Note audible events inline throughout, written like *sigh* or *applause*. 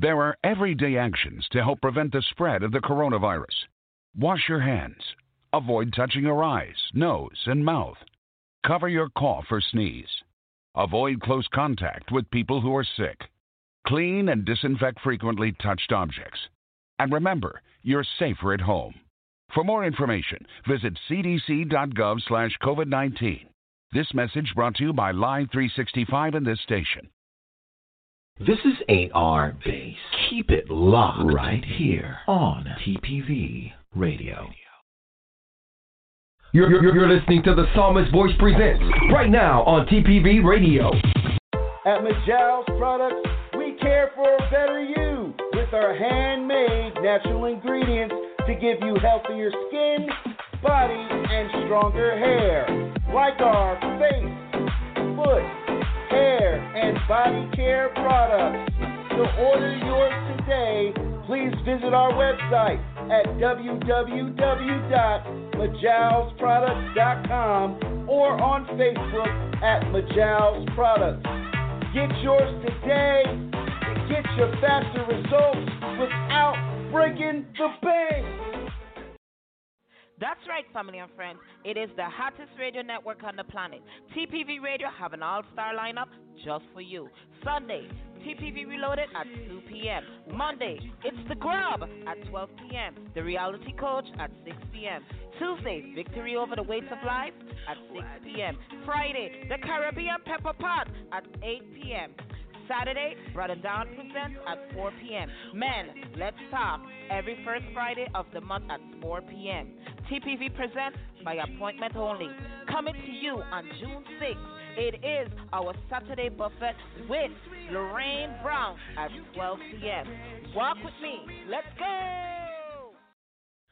There are everyday actions to help prevent the spread of the coronavirus. Wash your hands. Avoid touching your eyes, nose, and mouth. Cover your cough or sneeze. Avoid close contact with people who are sick. Clean and disinfect frequently touched objects. And remember, you're safer at home. For more information, visit cdc.gov/covid19. This message brought to you by Live 365 and this station. This is AR Base. Keep it locked right here on TPV Radio. You're, you're, you're listening to the Psalmist Voice Presents right now on TPV Radio. At Majal's Products, we care for a better you with our handmade natural ingredients to give you healthier skin, body, and stronger hair. Like our face, foot, hair, and body care products. To order yours today, please visit our website at www.majalsproducts.com or on Facebook at Majal's Products. Get yours today and get your faster results without breaking the bank. That's right, family and friends. It is the hottest radio network on the planet. TPV Radio have an all-star lineup just for you. Sunday, TPV Reloaded at 2 p.m. Monday, it's The Grub at 12 p.m. The Reality Coach at 6 p.m. Tuesday, Victory Over the Weights of Life at 6 p.m. Friday, The Caribbean Pepper Pot at 8 p.m. Saturday, Brother Don presents at 4 p.m. Men, let's talk every first Friday of the month at 4 p.m. TPV presents by appointment only. Coming to you on June 6th. It is our Saturday buffet with Lorraine Brown at 12 p.m. Walk with me. Let's go.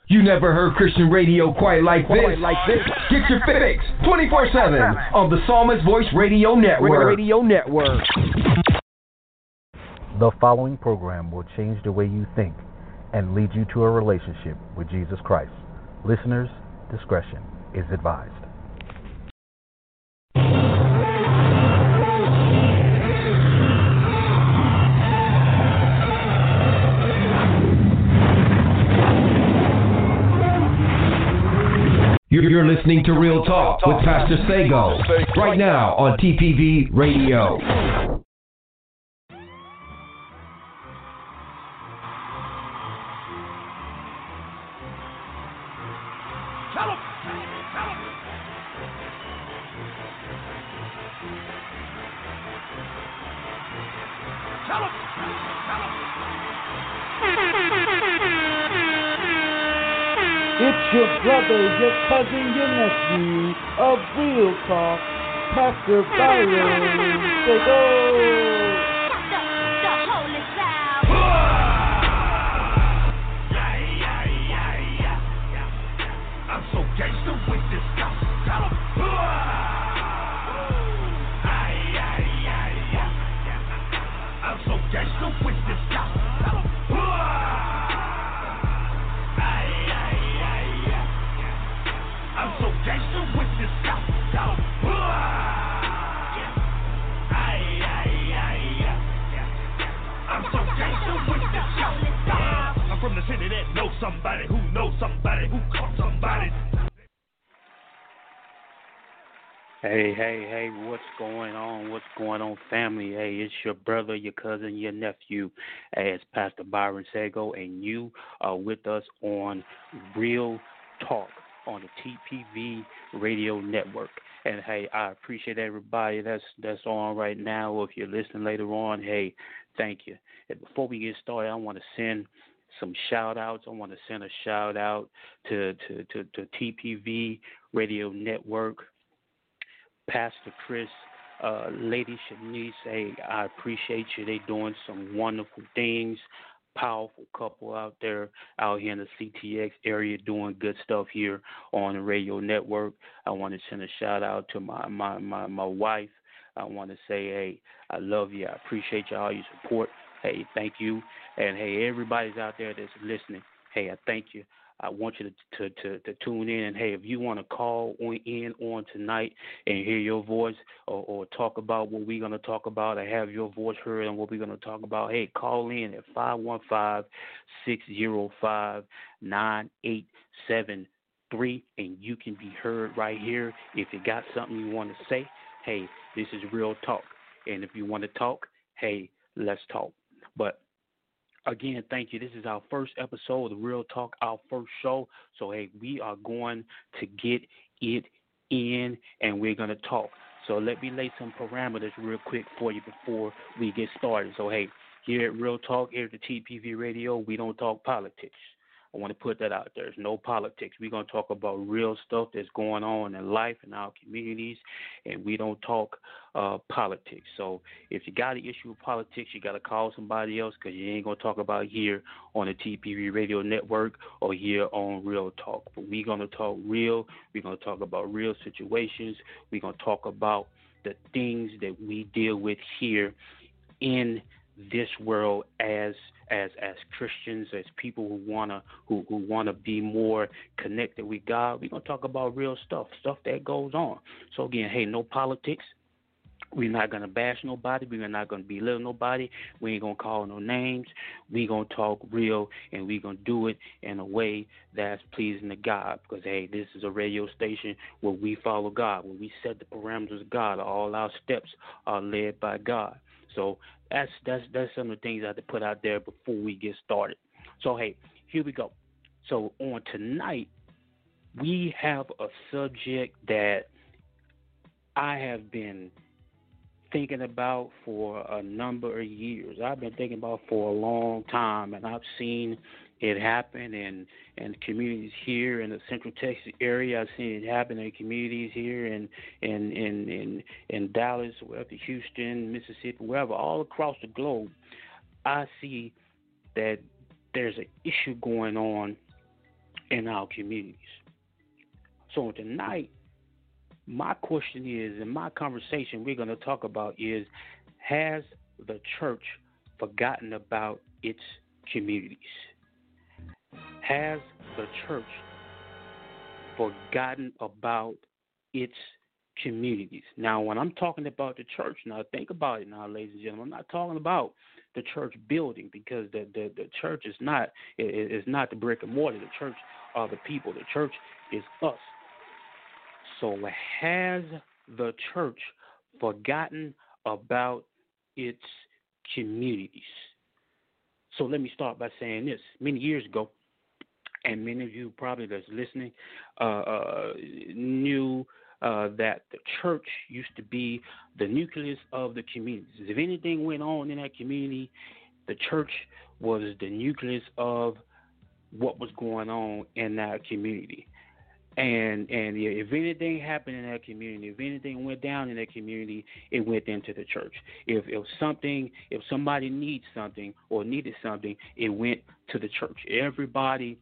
You never heard Christian radio quite like this. Quite Like this. Get your fix 24/7 on the Psalmist Voice Radio Network. Radio Network. The following program will change the way you think and lead you to a relationship with Jesus Christ. Listeners, discretion is advised. You're, listening to Real Talk with Pastor Sago right now on TPV Radio. Your brother, your cousin, your nephew of Real Talk, Pastor Byron. Sago. Hey, hey, hey, what's going on? What's going on, family? Hey, it's your brother, your cousin, your nephew. Hey, it's Pastor Byron Sago, and you are with us on Real Talk on the TPV Radio Network. And hey, I appreciate everybody that's that's on right now. If you're listening later on, hey, thank you. And before we get started, I want to send some shout outs. I want to send a shout out to, to, to, to TPV Radio Network Pastor Chris, uh, Lady Shanice, hey, I appreciate you. They doing some wonderful things. Powerful couple out there out here in the CTX area doing good stuff here on the radio network. I want to send a shout out to my my my, my wife. I want to say, hey, I love you. I appreciate you all your support. Hey, thank you. And hey, everybody's out there that's listening. Hey, I thank you. I want you to, to, to, to tune in. And hey, if you want to call on in on tonight and hear your voice or, or talk about what we're going to talk about or have your voice heard on what we're going to talk about, hey, call in at 515 605 9873 and you can be heard right here. If you got something you want to say, hey, this is real talk. And if you want to talk, hey, let's talk. But again, thank you. This is our first episode of Real Talk, our first show. So, hey, we are going to get it in and we're going to talk. So, let me lay some parameters real quick for you before we get started. So, hey, here at Real Talk, here at the TPV Radio, we don't talk politics. I want to put that out there. There's no politics. We're going to talk about real stuff that's going on in life in our communities, and we don't talk uh, politics. So if you got an issue with politics, you got to call somebody else because you ain't going to talk about here on the TPV radio network or here on Real Talk. But we're going to talk real. We're going to talk about real situations. We're going to talk about the things that we deal with here in this world as as as Christians, as people who wanna who, who wanna be more connected with God. We're gonna talk about real stuff, stuff that goes on. So again, hey, no politics. We're not gonna bash nobody. We're not gonna belittle nobody. We ain't gonna call no names. We're gonna talk real, and we're gonna do it in a way that's pleasing to God. Because hey, this is a radio station where we follow God, where we set the parameters of God. All our steps are led by God. So that's that's that's some of the things I have to put out there before we get started. So hey, here we go. So on tonight, we have a subject that I have been thinking about for a number of years. I've been thinking about for a long time, and I've seen it happen in in communities here in the Central Texas area. I've seen it happen in communities here in in in in, in Dallas, wherever Houston, Mississippi, wherever, all across the globe. I see that there's an issue going on in our communities. So tonight, my question is, and my conversation, we're going to talk about is, has the church forgotten about its communities? Has the church forgotten about its communities? Now, when I'm talking about the church, now think about it now, ladies and gentlemen. I'm not talking about the church building because the, the, the church is not is not the brick and mortar. The church are the people. The church is us. So has the church forgotten about its communities? So let me start by saying this. Many years ago, and many of you probably that's listening uh, uh, knew uh, that the church used to be the nucleus of the communities. If anything went on in that community, the church was the nucleus of what was going on in that community. And and if anything happened in that community, if anything went down in that community, it went into the church. If if something, if somebody needs something or needed something, it went to the church. Everybody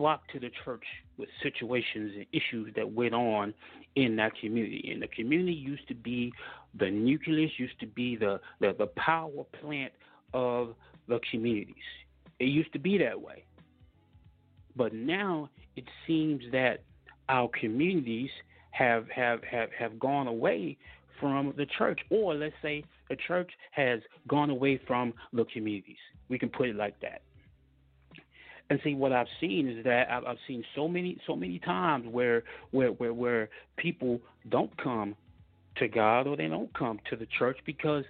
flocked to the church with situations and issues that went on in that community. And the community used to be the nucleus, used to be the, the, the power plant of the communities. It used to be that way. But now it seems that our communities have have have, have gone away from the church, or let's say the church has gone away from the communities. We can put it like that. And see, what I've seen is that I've, I've seen so many, so many times where, where, where, where people don't come to God or they don't come to the church because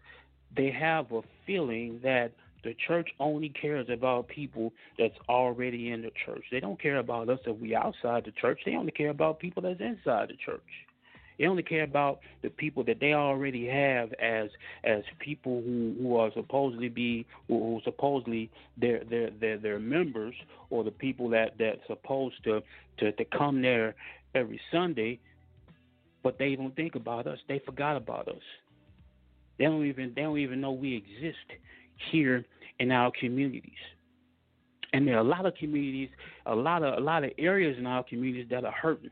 they have a feeling that the church only cares about people that's already in the church. They don't care about us if we outside the church. They only care about people that's inside the church. They only care about the people that they already have as as people who, who are supposedly be who, supposedly their their their their members or the people that that supposed to, to to come there every Sunday. but they don't think about us. They forgot about us. They don't even they don't even know we exist here in our communities. And there are a lot of communities, a lot of a lot of areas in our communities that are hurting,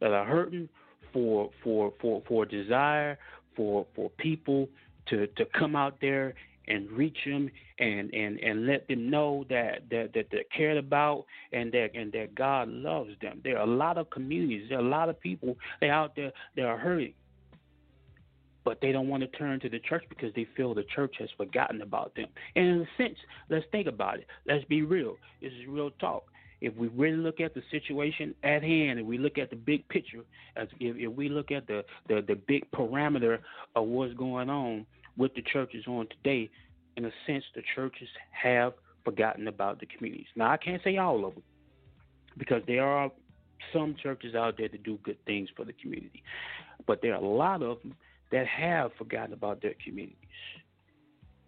that are hurting for for for for desire for for people to to come out there and reach them and and and let them know that that that they're cared about and that and that God loves them. There are a lot of communities, there are a lot of people they out there that are hurting. But they don't want to turn to the church because they feel the church has forgotten about them. And in a sense, let's think about it. Let's be real. This is real talk. If we really look at the situation at hand, and we look at the big picture, as if, if we look at the, the the big parameter of what's going on, with the churches on today, in a sense, the churches have forgotten about the communities. Now, I can't say all of them because there are some churches out there that do good things for the community, but there are a lot of them that have forgotten about their communities.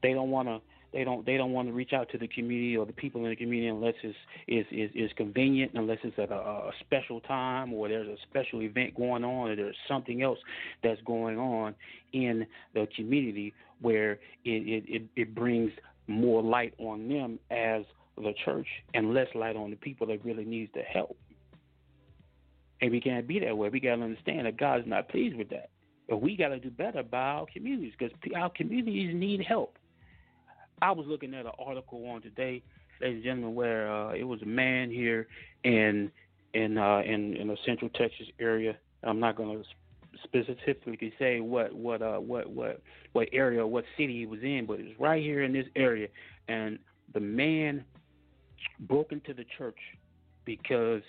They don't want to they don't they don't want to reach out to the community or the people in the community unless it's is is, is convenient, unless it's at a, a special time or there's a special event going on or there's something else that's going on in the community where it it, it, it brings more light on them as the church and less light on the people that really needs the help. And we can't be that way. We got to understand that God's not pleased with that. But we got to do better by our communities because our communities need help. I was looking at an article on today, ladies and gentlemen, where uh, it was a man here in in uh, in in the Central Texas area. I'm not going to specifically say what what uh what what what area or what city he was in, but it was right here in this area, and the man broke into the church because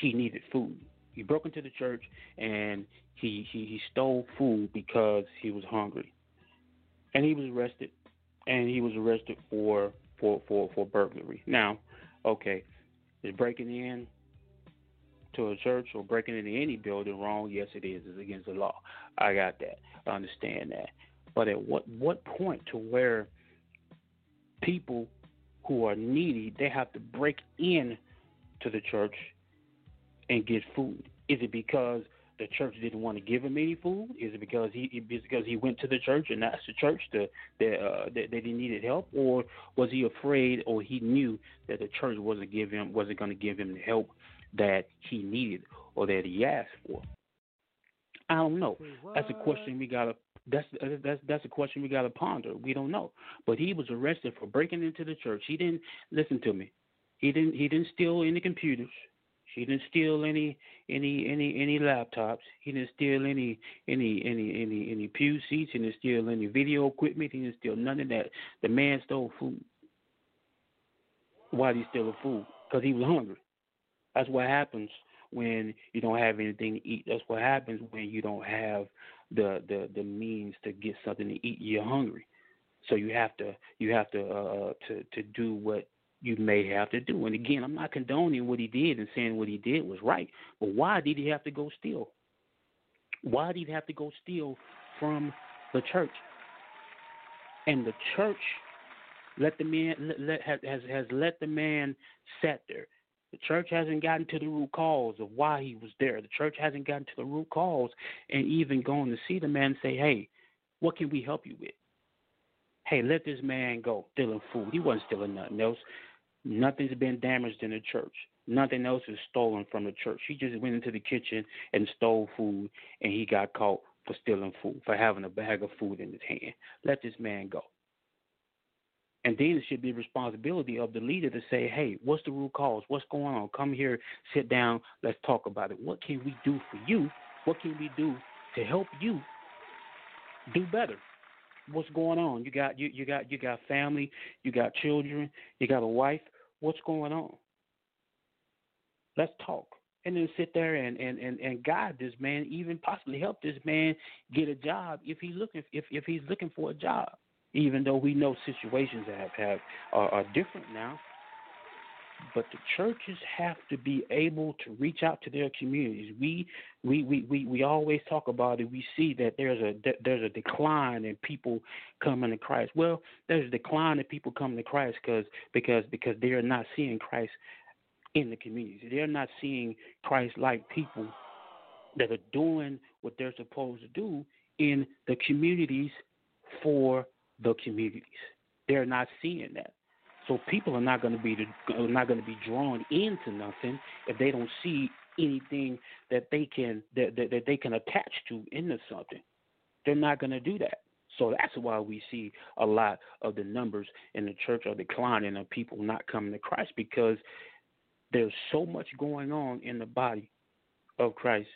he needed food. He broke into the church and he he, he stole food because he was hungry, and he was arrested and he was arrested for for for for burglary. Now, okay, is breaking in to a church or breaking into any building wrong? Yes, it is. It's against the law. I got that. I understand that. But at what what point to where people who are needy they have to break in to the church and get food? Is it because the church didn't want to give him any food? Is it because he is because he went to the church and asked the church to, that, uh, that that he needed help, or was he afraid, or he knew that the church wasn't give him wasn't going to give him the help that he needed or that he asked for? I don't know. That's a question we gotta. That's that's that's a question we gotta ponder. We don't know. But he was arrested for breaking into the church. He didn't listen to me. He didn't he didn't steal any computers. He didn't steal any any any any laptops. He didn't steal any any any any any pew seats. He didn't steal any video equipment. He didn't steal none of that. The man stole food. Why did he steal a food? Because he was hungry. That's what happens when you don't have anything to eat. That's what happens when you don't have the the the means to get something to eat. You're hungry, so you have to you have to uh, to to do what you may have to do. And again, I'm not condoning what he did and saying what he did was right, but why did he have to go steal? Why did he have to go steal from the church? And the church let the man let, has has let the man sat there. The church hasn't gotten to the root cause of why he was there. The church hasn't gotten to the root cause and even going to see the man and say, "Hey, what can we help you with?" Hey, let this man go stealing food. He wasn't stealing nothing else. Nothing's been damaged in the church. Nothing else is stolen from the church. He just went into the kitchen and stole food, and he got caught for stealing food, for having a bag of food in his hand. Let this man go. And then it should be responsibility of the leader to say, hey, what's the root cause? What's going on? Come here, sit down, let's talk about it. What can we do for you? What can we do to help you do better? What's going on? You got you, you got you got family, you got children, you got a wife. What's going on? Let's talk. And then sit there and, and, and, and guide this man, even possibly help this man get a job if he's looking if, if he's looking for a job. Even though we know situations have, have are, are different now. But the churches have to be able to reach out to their communities. We we, we, we, we always talk about it. We see that there's a there's a decline in people coming to Christ. Well, there's a decline in people coming to Christ because because because they are not seeing Christ in the communities. They're not seeing Christ like people that are doing what they're supposed to do in the communities for the communities. They're not seeing that. So people are not going to be not going to be drawn into nothing if they don't see anything that they can that, that, that they can attach to into something. They're not going to do that. So that's why we see a lot of the numbers in the church are declining of people not coming to Christ because there's so much going on in the body of Christ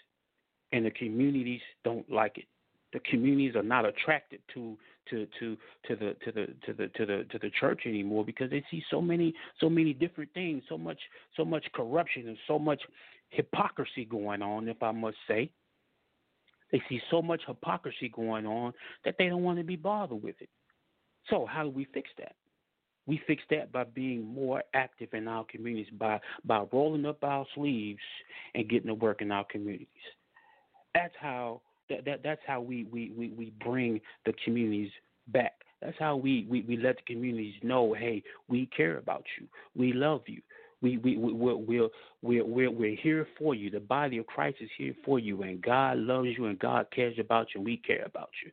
and the communities don't like it. The communities are not attracted to to to to the to the to the to the to the church anymore because they see so many so many different things, so much so much corruption and so much hypocrisy going on, if I must say. They see so much hypocrisy going on that they don't want to be bothered with it. So how do we fix that? We fix that by being more active in our communities, by by rolling up our sleeves and getting to work in our communities. That's how that, that that's how we, we, we, we bring the communities back. That's how we, we, we let the communities know, hey, we care about you. We love you. We we we we're, we're we're we're we're here for you. The body of Christ is here for you, and God loves you, and God cares about you, and we care about you.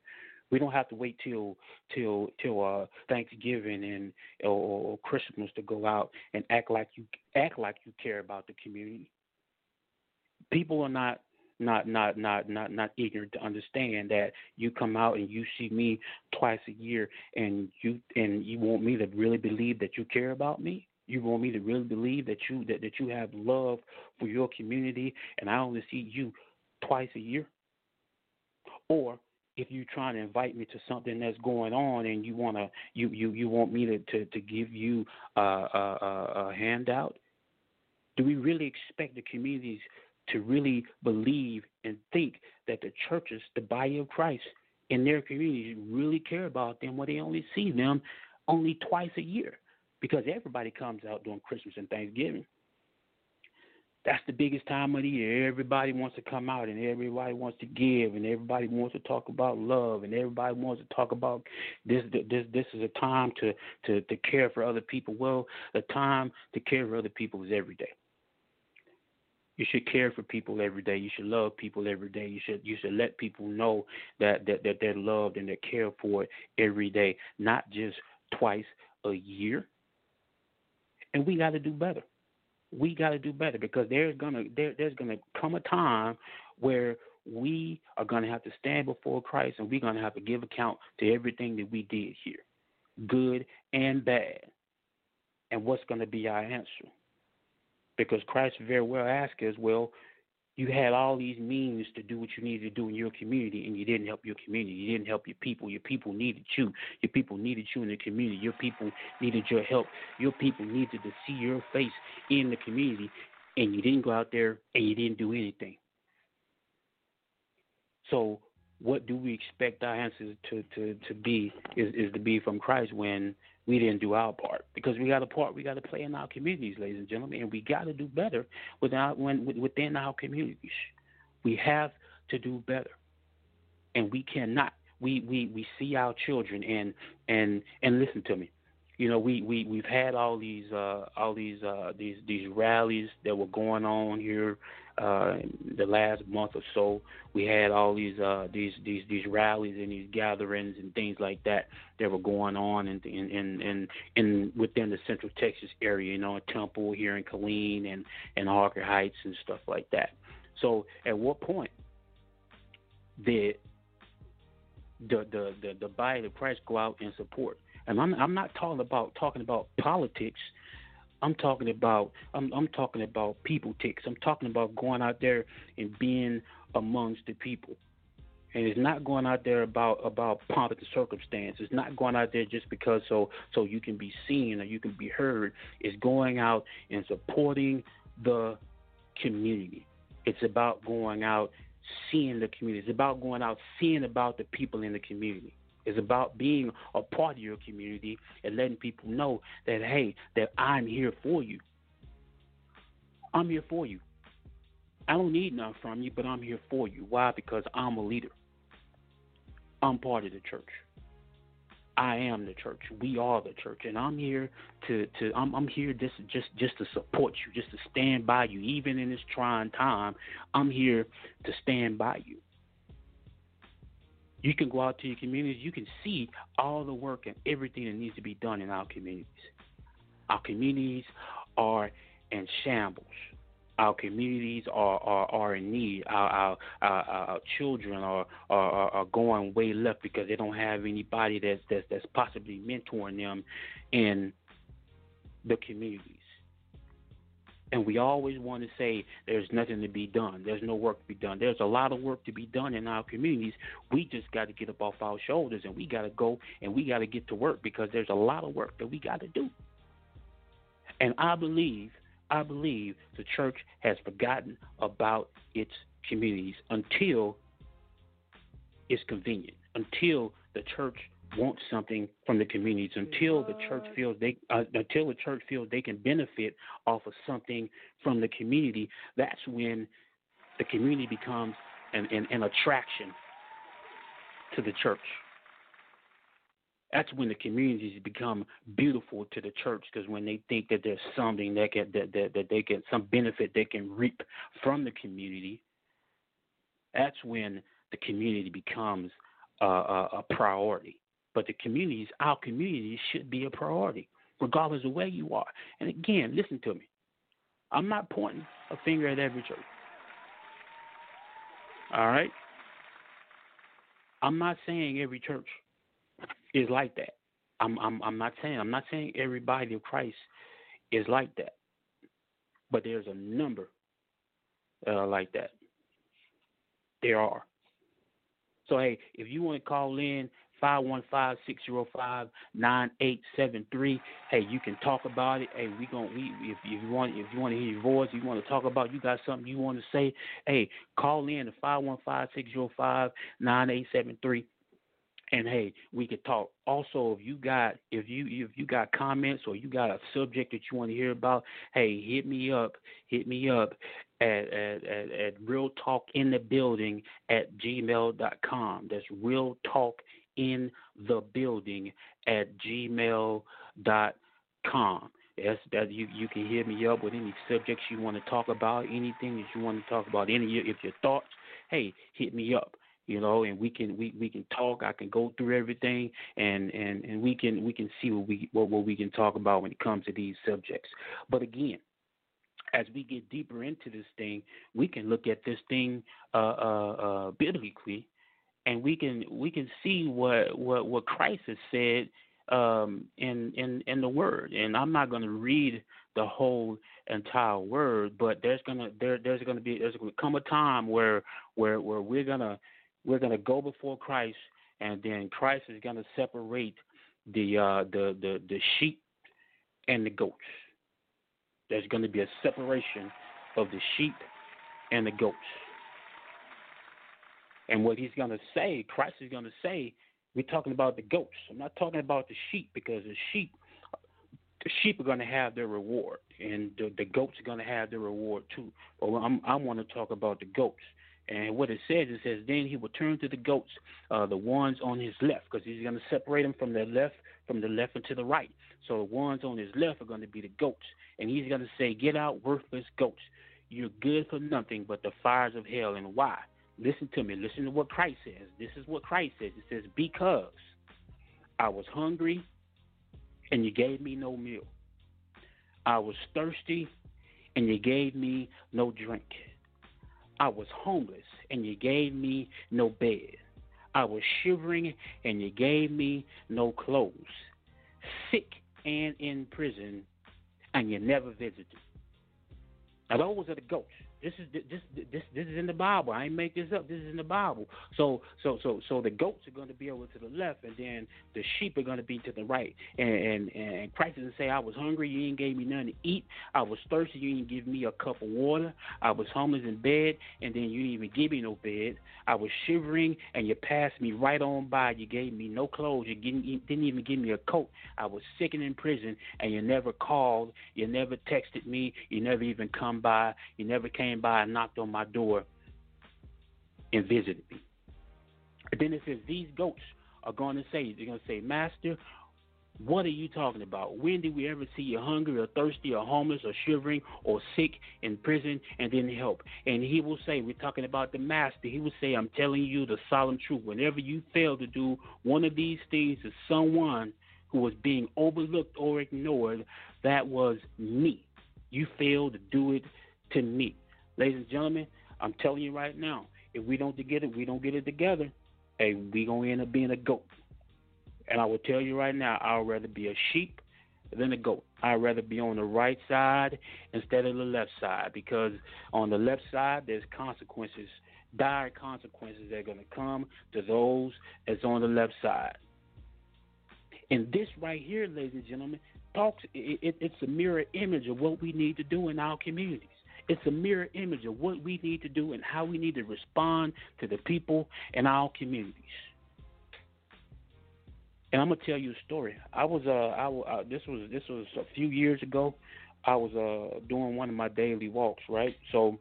We don't have to wait till till till uh, Thanksgiving and or, or Christmas to go out and act like you act like you care about the community. People are not not not not not not ignorant to understand that you come out and you see me twice a year and you and you want me to really believe that you care about me you want me to really believe that you that, that you have love for your community and I only see you twice a year? Or if you're trying to invite me to something that's going on and you wanna you you, you want me to, to, to give you a, a, a handout, do we really expect the communities to really believe and think that the churches, the body of Christ in their communities really care about them when they only see them only twice a year? because everybody comes out during Christmas and Thanksgiving. That's the biggest time of the year. Everybody wants to come out and everybody wants to give and everybody wants to talk about love and everybody wants to talk about this this this is a time to to to care for other people. Well, the time to care for other people is every day. You should care for people every day. You should love people every day. You should you should let people know that that, that they're loved and they're cared for every day, not just twice a year and we got to do better. We got to do better because there's gonna there, there's gonna come a time where we are gonna have to stand before Christ and we're gonna have to give account to everything that we did here, good and bad. And what's gonna be our answer? Because Christ very well asked us, well, you had all these means to do what you needed to do in your community and you didn't help your community. You didn't help your people. Your people needed you. Your people needed you in the community. Your people needed your help. Your people needed to see your face in the community and you didn't go out there and you didn't do anything. So what do we expect our answers to, to, to be is, is to be from Christ when we didn't do our part because we got a part we got to play in our communities, ladies and gentlemen, and we got to do better without when within our communities. We have to do better, and we cannot. We we we see our children and and and listen to me you know, we we we've had all these uh, all these uh, these these rallies that were going on here uh, the last month or so. We had all these uh, these these these rallies and these gatherings and things like that that were going on in in in in, in within the Central Texas area. You know, Temple here in Killeen and and Harker Heights and stuff like that. So, at what point did the the the, the body of Christ go out and support? And I'm I'm not talking about talking about politics. I'm talking about I'm I'm talking about people ticks. I'm talking about going out there and being amongst the people. And it's not going out there about about pomp and circumstance. It's not going out there just because so so you can be seen or you can be heard. It's going out and supporting the community. It's about going out seeing the community. It's about going out seeing about the people in the community. It's about being a part of your community and letting people know that, hey, that I'm here for you. I'm here for you. I don't need nothing from you, but I'm here for you. Why? Because I'm a leader. I'm part of the church. I am the church. We are the church, and I'm here to to I'm I'm here just just just to support you, just to stand by you, even in this trying time. I'm here to stand by you. You can go out to your communities. You can see all the work and everything that needs to be done in our communities. Our communities are in shambles. Our communities are, are, are in need. Our, our, our, our children are, are, are going way left because they don't have anybody that's, that's, that's possibly mentoring them in the communities. And we always want to say there's nothing to be done. There's no work to be done. There's a lot of work to be done in our communities. We just got to get up off our shoulders and we got to go and we got to get to work because there's a lot of work that we got to do. And I believe, I believe the church has forgotten about its communities until it's convenient, until the church wants something from the communities, until the church feels they, uh, until the church feels they can benefit off of something from the community. That's when the community becomes an, an, an attraction to the church that's when the communities become beautiful to the church because when they think that there's something that can that, that that they can some benefit they can reap from the community that's when the community becomes uh, a, a priority but the communities our communities should be a priority regardless of where you are and again listen to me i'm not pointing a finger at every church all right i'm not saying every church is like that. I'm I'm I'm not saying I'm not saying everybody of Christ is like that. But there's a number are like that. There are. So hey, if you want to call in 515-605-9873, hey, you can talk about it. Hey, we going we if, you want if you want to hear your voice, you want to talk about, you got something you want to say, hey, call in to 515-605-9873 and hey, we could talk. Also, if you got if you if you got comments or you got a subject that you want to hear about, hey, hit me up. Hit me up at at at, at real talk in the building at gmail.com. That's real talk in the building at gmail.com. Yes, that you you can hit me up with any subjects you want to talk about, anything that you want to talk about, any if your thoughts. Hey, hit me up you know, and we can we, we can talk. I can go through everything, and and and we can we can see what we what, what we can talk about when it comes to these subjects. But again, as we get deeper into this thing, we can look at this thing uh, uh, uh, biblically, and we can we can see what what what Christ has said um, in in in the Word. And I'm not going to read the whole entire Word, but there's gonna there there's gonna be there's gonna come a time where where where we're gonna we're going to go before Christ, and then Christ is going to separate the uh, the the the sheep and the goats. There's going to be a separation of the sheep and the goats. And what he's going to say, Christ is going to say, we're talking about the goats. I'm not talking about the sheep because the sheep, the sheep are going to have their reward, and the, the goats are going to have their reward too. Well, I'm, I want to talk about the goats. And what it says, it says, then he will turn to the goats, uh, the ones on his left, because he's going to separate them from the left, from the left and to the right. So the ones on his left are going to be the goats, and he's going to say, "Get out, worthless goats! You're good for nothing but the fires of hell." And why? Listen to me. Listen to what Christ says. This is what Christ says. It says, "Because I was hungry, and you gave me no meal. I was thirsty, and you gave me no drink." I was homeless and you gave me no bed. I was shivering and you gave me no clothes. Sick and in prison and you never visited. Now those are the ghosts. This is this this this is in the Bible. I ain't make this up. This is in the Bible. So so so so the goats are going to be over to the left, and then the sheep are going to be to the right. And and, and Christ doesn't say, "I was hungry, you ain't gave me nothing to eat. I was thirsty, you didn't give me a cup of water. I was homeless in bed, and then you didn't even give me no bed. I was shivering, and you passed me right on by. You gave me no clothes. You didn't, didn't even give me a coat. I was sick and in prison, and you never called. You never texted me. You never even come by. You never came came by and knocked on my door and visited me. And then it says these goats are going to say, they're going to say, Master, What are you talking about? When did we ever see you hungry or thirsty or homeless or shivering or sick in prison and didn't help? And he will say, We're talking about the master. He will say, I'm telling you the solemn truth. Whenever you fail to do one of these things to someone who was being overlooked or ignored, that was me. You failed to do it to me. Ladies and gentlemen, I'm telling you right now, if we don't get it, we don't get it together, hey, we gonna end up being a goat. And I will tell you right now, I'd rather be a sheep than a goat. I'd rather be on the right side instead of the left side because on the left side, there's consequences, dire consequences that are to come to those that's on the left side. And this right here, ladies and gentlemen, talks. It, it, it's a mirror image of what we need to do in our communities. It's a mirror image of what we need to do and how we need to respond to the people in our communities. And I'm gonna tell you a story. I was uh, I uh, this was this was a few years ago. I was uh doing one of my daily walks, right? So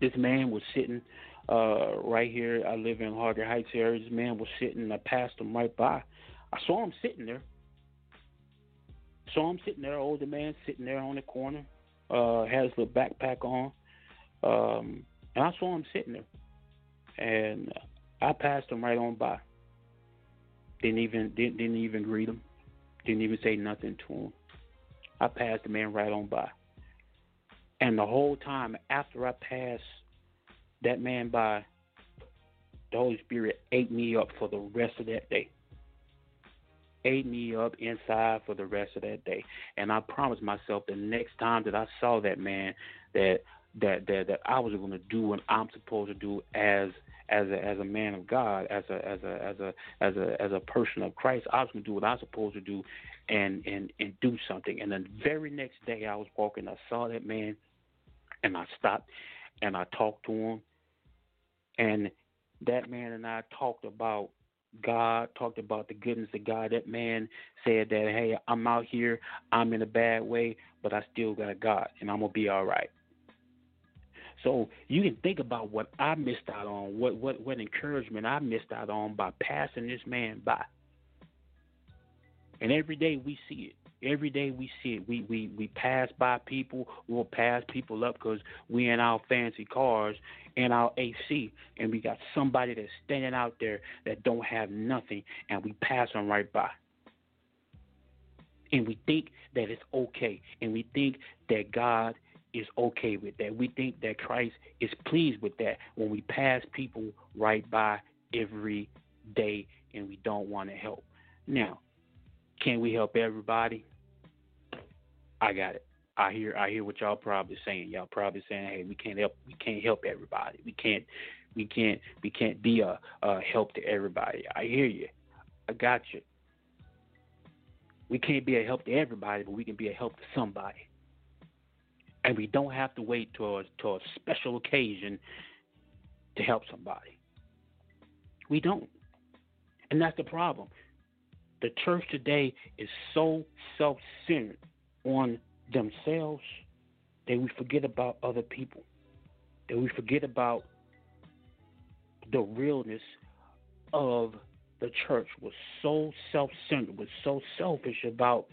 this man was sitting uh right here. I live in Harker Heights area. This man was sitting. I passed him right by. I saw him sitting there. Saw him sitting there, older man sitting there on the corner. Uh, little backpack on. Um, and I saw him sitting there. And I passed him right on by. Didn't even didn't, didn't even greet him. Didn't even say nothing to him. I passed the man right on by. And the whole time after I passed that man by, the Holy Spirit ate me up for the rest of that day. Ate me up inside for the rest of that day. And I promised myself the next time that I saw that man that that that, that I was going to do what I'm supposed to do as as a as a man of God, as a as a as a as a as a person of Christ, I was gonna do what I was supposed to do and and and do something. And the very next day I was walking, I saw that man and I stopped and I talked to him and that man and I talked about God, talked about the goodness of God. That man said that, hey, I'm out here, I'm in a bad way, but I still got a God and I'm gonna be all right. So you can think about what I missed out on, what what what encouragement I missed out on by passing this man by. And every day we see it. Every day we see it. We we we pass by people. We'll pass people up because we in our fancy cars and our AC, and we got somebody that's standing out there that don't have nothing, and we pass them right by. And we think that it's okay, and we think that God is okay with that. We think that Christ is pleased with that when we pass people right by every day and we don't want to help. Now, can we help everybody? I got it. I hear I hear what y'all probably saying. Y'all probably saying, "Hey, we can't help we can't help everybody. We can't we can't we can't be a, a help to everybody." I hear you. I got you. We can't be a help to everybody, but we can be a help to somebody and we don't have to wait to a, to a special occasion to help somebody. We don't. And that's the problem. The church today is so self centered on themselves that we forget about other people, that we forget about the realness of the church was so self centered, was so selfish about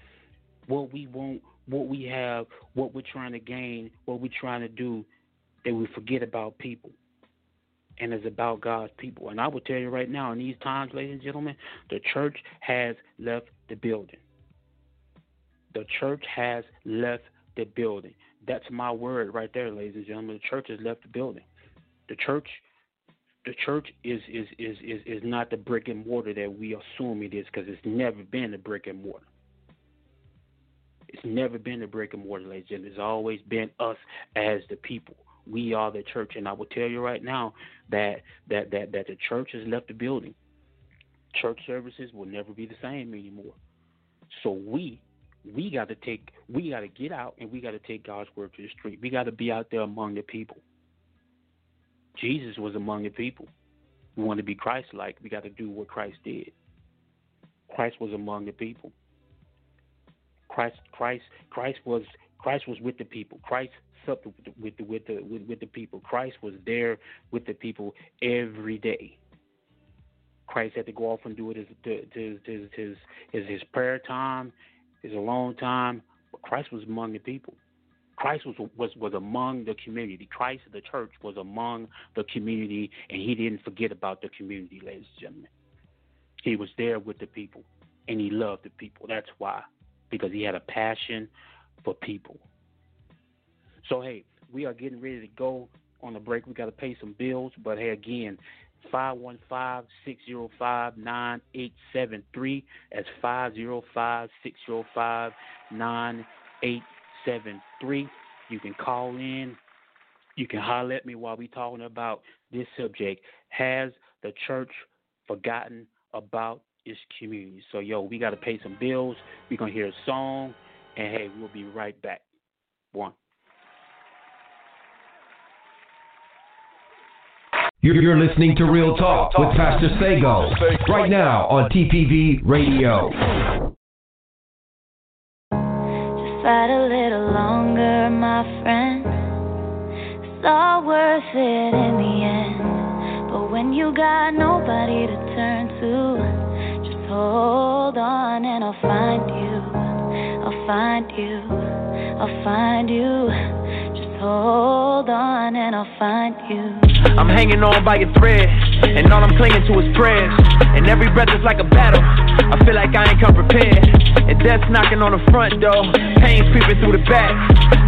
what we want what we have, what we're trying to gain, what we're trying to do, that we forget about people. And it's about God's people. And I will tell you right now, in these times, ladies and gentlemen, the church has left the building. The church has left the building. That's my word right there, ladies and gentlemen. The church has left the building. The church the church is is is is, is not the brick and mortar that we assume it is because it's never been a brick and mortar. It's never been the brick and mortar ladies and gentlemen. It's always been us as the people. We are the church, and I will tell you right now that that that that the church has left the building. Church services will never be the same anymore. So we we got to take we got to get out and we got to take God's word to the street. We got to be out there among the people. Jesus was among the people. We want to be Christ-like. We got to do what Christ did. Christ was among the people. Christ, Christ, Christ was Christ was with the people. Christ supped with the, with the, with the with, with the people. Christ was there with the people every day. Christ had to go off and do it his his his his his, his prayer time, his long time. But Christ was among the people. Christ was was was among the community. Christ, the church, was among the community, and he didn't forget about the community, ladies and gentlemen. He was there with the people, and he loved the people. That's why, because he had a passion for people. So hey, we are getting ready to go on the break. We got to pay some bills, but hey, again, 515-605-9873. That's 505-605-9873. You can call in. You can holler at me while we talking about this subject. Has the church forgotten about its community? So, yo, we got to pay some bills. We're going to hear a song. And, hey, we'll be right back. One. You're, you're listening to Real Talk with Pastor Sago right now on TPV Radio. Just fight a little longer, my friend. It's all worth it in the end. But when you got nobody to turn to, just hold on and I'll find you. I'll find you. I'll find you. Hold on and I'll find you. I'm hanging on by a thread, and all I'm clinging to is prayers. And every breath is like a battle. I feel like I ain't come prepared. And death's knocking on the front door, pain's creeping through the back,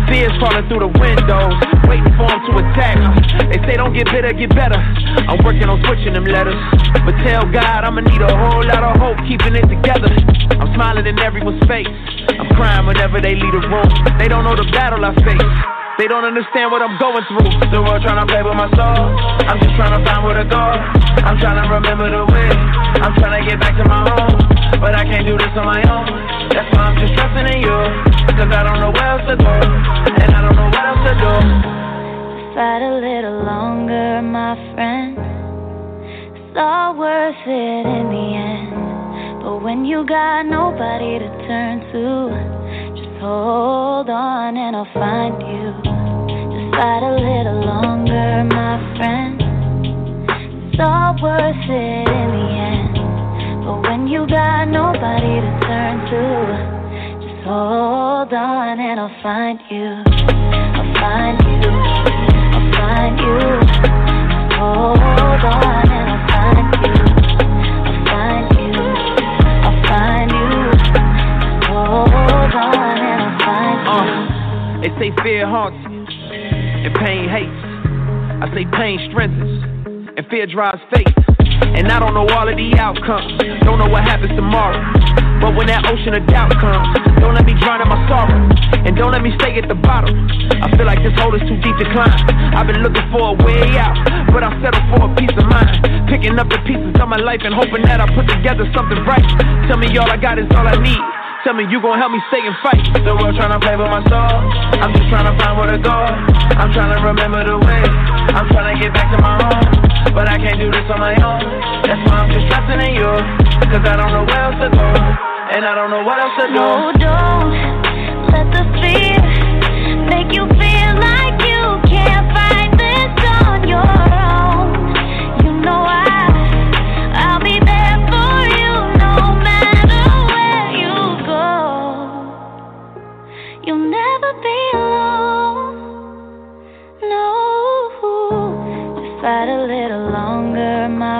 fears crawling through the windows, waiting for them to attack. They say don't get bitter, get better. I'm working on switching them letters, but tell God I'ma need a whole lot of hope keeping it together. I'm smiling in everyone's face. I'm crying whenever they leave the room. They don't know the battle I face. They don't understand what I'm going through. The world trying to play with my soul. I'm just trying to find where to go. I'm trying to remember the way. I'm trying to get back to my home. But I can't do this on my own. That's why I'm just trusting in you. Cause I don't know where else to go. And I don't know what else to do. Fight a little longer, my friend. It's all worth it in the end. But when you got nobody to turn to, hold on and I'll find you. Just fight a little longer, my friend. It's all worth it in the end. But when you got nobody to turn to, just hold on and I'll find you. I'll find you. I'll find you. Just hold on and I'll find you. They say fear haunts you, and pain hates. I say pain strengthens, and fear drives faith. And I don't know all of the outcomes, don't know what happens tomorrow. But when that ocean of doubt comes, don't let me drown in my sorrow, and don't let me stay at the bottom. I feel like this hole is too deep to climb. I've been looking for a way out, but I settle for a peace of mind. Picking up the pieces of my life and hoping that I put together something right. Tell me all I got is all I need. Tell me you gon' help me stay and fight. The world tryna play with my soul. I'm just tryna find where to go. I'm tryna remember the way. I'm tryna get back to my home. But I can't do this on my own. That's why I'm just trusting in you. Cause I don't know where else to go. And I don't know what else to do. No, don't let the fear make you feel like you can't fight this on your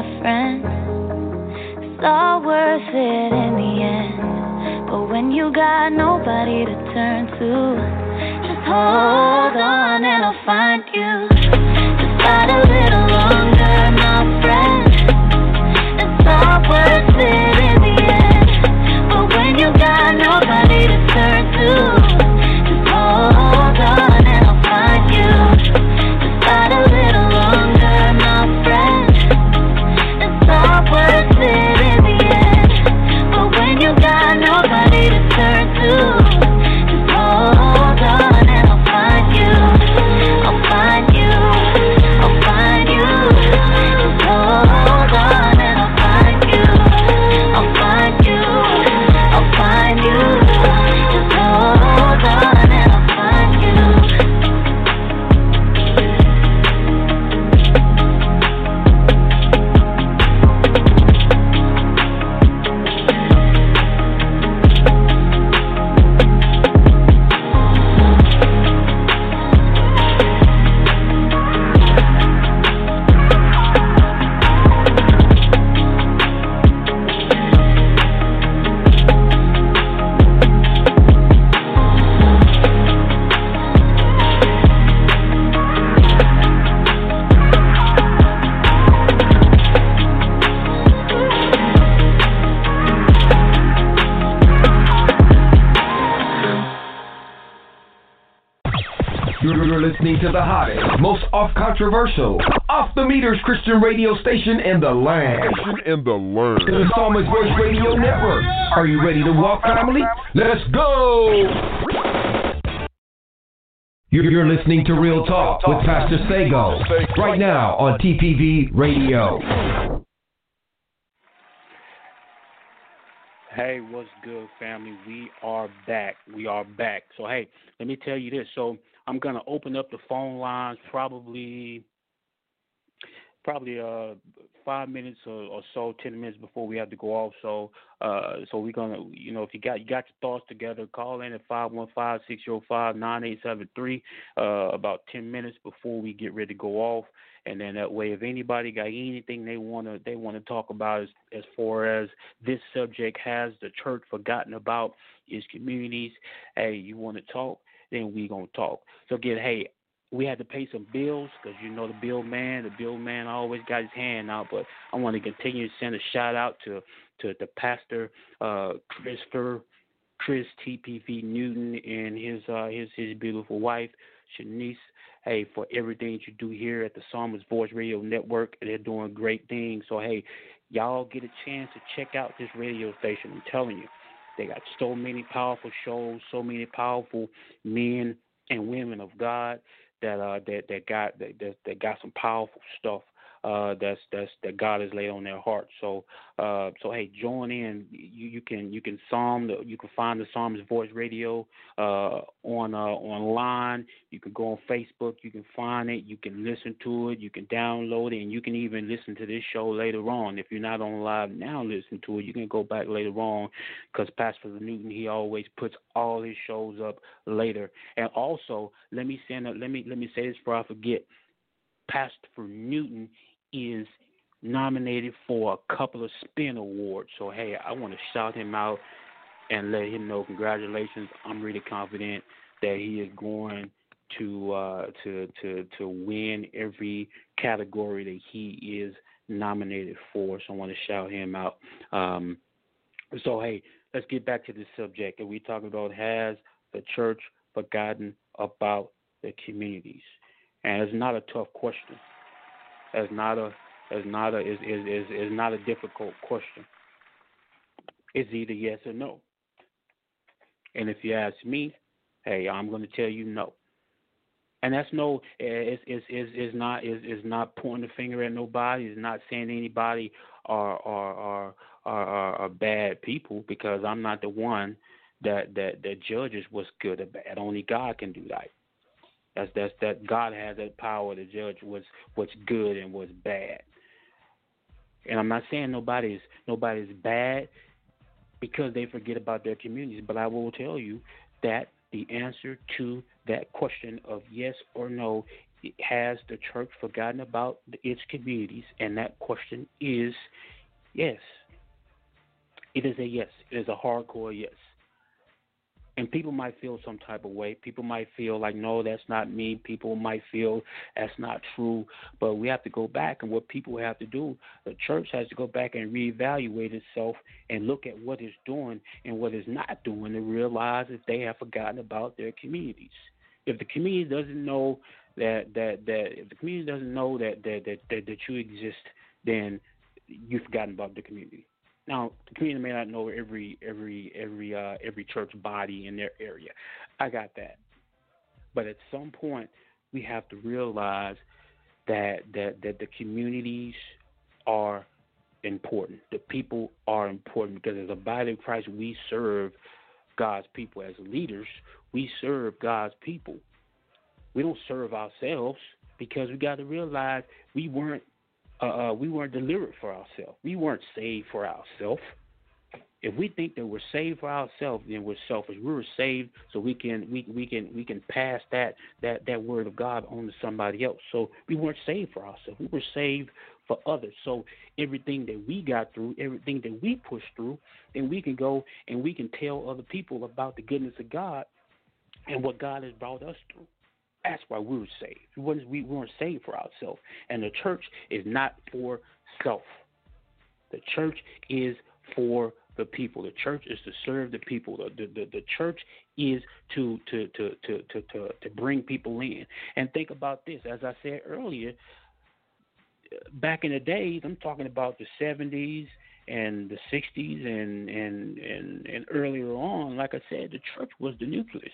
my friend. It's all worth it in the end. But when you got nobody to turn to, just hold on and I'll find you. Just fight a little longer, my friend. It's all worth it in the end. But when you got nobody to turn to, controversial, off the meters Christian radio station in the land. In the land. The Psalmist Voice Radio Network. Are you ready to walk, family? Let's go! You're listening to Real Talk with Pastor Sago right now on TPV Radio. Hey, what's good, family? We are back. We are back. So, hey, let me tell you this. So, I'm gonna open up the phone lines probably, probably uh five minutes or, or so, ten minutes before we have to go off. So, uh, so we're gonna, you know, if you got you got your thoughts together, call in at five one five six zero five nine eight seven three. Uh, about ten minutes before we get ready to go off, and then that way, if anybody got anything they wanna they wanna talk about as as far as this subject has the church forgotten about its communities, hey, you want to talk, then we gonna talk. So again, hey, we had to pay some bills because you know the bill man, the bill man always got his hand out. But I want to continue to send a shout out to to the pastor uh, Christopher Chris TPV Newton and his uh, his his beautiful wife Shanice. Hey, for everything that you do here at the Psalmist Voice Radio Network, they're doing great things. So hey, y'all get a chance to check out this radio station. I'm telling you, they got so many powerful shows, so many powerful men and women of God that uh that that got that that, that got some powerful stuff uh that's that's that God has laid on their heart. So uh so hey join in you you can you can psalm the you can find the Psalmist Voice Radio uh on uh online. You can go on Facebook, you can find it, you can listen to it, you can download it and you can even listen to this show later on. If you're not on live now listen to it, you can go back later on cuz Pastor Newton he always puts all his shows up later. And also, let me send a, let me let me say this before I forget. Pastor Newton is nominated for a couple of spin awards. So hey, I want to shout him out and let him know congratulations. I'm really confident that he is going to uh, to to to win every category that he is nominated for. So I want to shout him out. Um, so hey, let's get back to the subject. And we talking about has the church forgotten about the communities? And it's not a tough question. It's not a it's not a is is is is not a difficult question. It's either yes or no. And if you ask me, hey, I'm going to tell you no. And that's no, it's it's it's, not is is not pointing the finger at nobody. It's not saying anybody are are are are, are, are bad people because I'm not the one that that that judges what's good or bad. Only God can do that. That's that's that God has that power to judge what's what's good and what's bad. And I'm not saying nobody's nobody's bad because they forget about their communities, but I will tell you that the answer to that question of yes or no has the church forgotten about its communities, and that question is yes. It is a yes. It is a hardcore yes and people might feel some type of way. People might feel like, no, that's not me. People might feel that's not true. But we have to go back, and what people have to do, the church has to go back and reevaluate itself and look at what it's doing and what it's not doing to realize that they have forgotten about their communities. If the community doesn't know that that that if the community doesn't know that that that that, that you exist, then you've forgotten about the community. Now, the community may not know every every every uh, every church body in their area. I got that, but at some point, we have to realize that that that the communities are important. The people are important because as a body of Christ, we serve God's people. As leaders, we serve God's people. We don't serve ourselves because we got to realize we weren't uh, uh, we weren't delivered for ourselves. We weren't saved for ourselves. If we think that we're saved for ourselves, then we're selfish. We were saved so we can we we can we can pass that that that word of God on to somebody else. So we weren't saved for ourselves. We were saved for others. So everything that we got through, everything that we pushed through, then we can go and we can tell other people about the goodness of God and what God has brought us through. That's why we were saved. We weren't, we weren't saved for ourselves. And the church is not for self. The church is for the people. The church is to serve the people. The the, the, the church is to to, to to to to to bring people in. And think about this, as I said earlier, back in the days, I'm talking about the 70s and the 60s and and and and earlier on. Like I said, the church was the nucleus.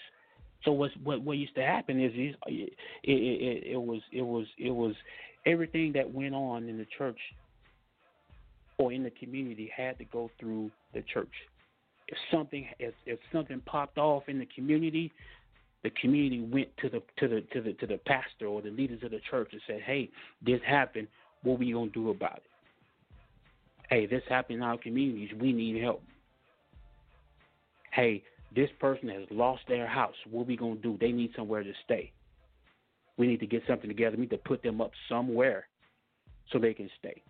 So what's, what what used to happen is, is it, it, it, it was it was it was everything that went on in the church or in the community had to go through the church. If something if, if something popped off in the community, the community went to the to the to the to the pastor or the leaders of the church and said, "Hey, this happened. What are we gonna do about it? Hey, this happened in our communities. We need help. Hey, this person has lost their house. What we gonna do? They need somewhere to stay. We need to get something together. We need to put them up somewhere so they can stay.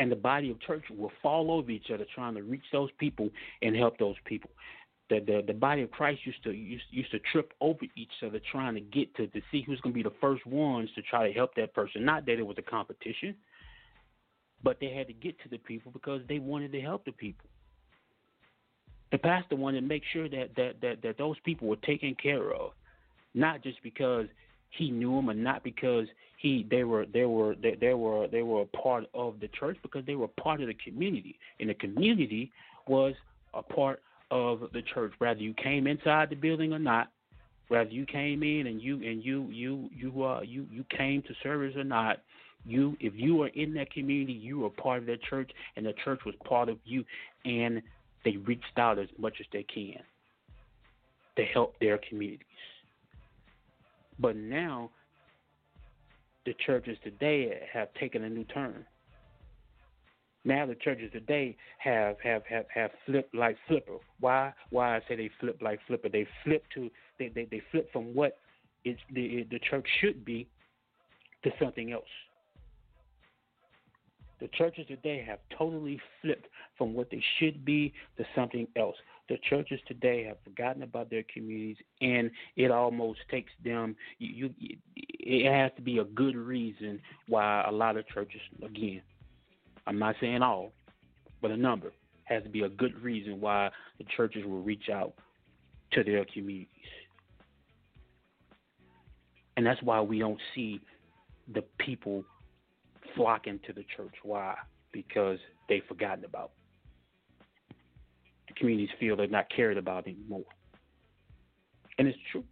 And the body of church will fall over each other trying to reach those people and help those people. The, the, the body of Christ used to used, used to trip over each other trying to get to to see who's going to be the first ones to try to help that person. Not that it was a competition, but they had to get to the people because they wanted to help the people. The pastor wanted to make sure that that that, that those people were taken care of, not just because he knew them, and not because he they were they were they, they were they were a part of the church, because they were part of the community, and the community was a part of the church. Whether you came inside the building or not, whether you came in and you and you you you uh you you came to service or not, you if you were in that community, you were part of that church, and the church was part of you, and they reached out as much as they can to help their communities. But now, the churches today have taken a new turn. Now the churches today have have have have flipped like flipper. Why? Why I say they flip like flipper? They flip to they they, they flip from what it's the the church should be to something else. The churches today have totally flipped from what they should be to something else. The churches today have forgotten about their communities, and it almost takes them. You, you, it has to be a good reason why a lot of churches, again, I'm not saying all, but a number has to be a good reason why the churches will reach out to their communities. And that's why we don't see the people flocking to the church. Why? Because they've forgotten about. The communities feel they're not cared about anymore. And it's true.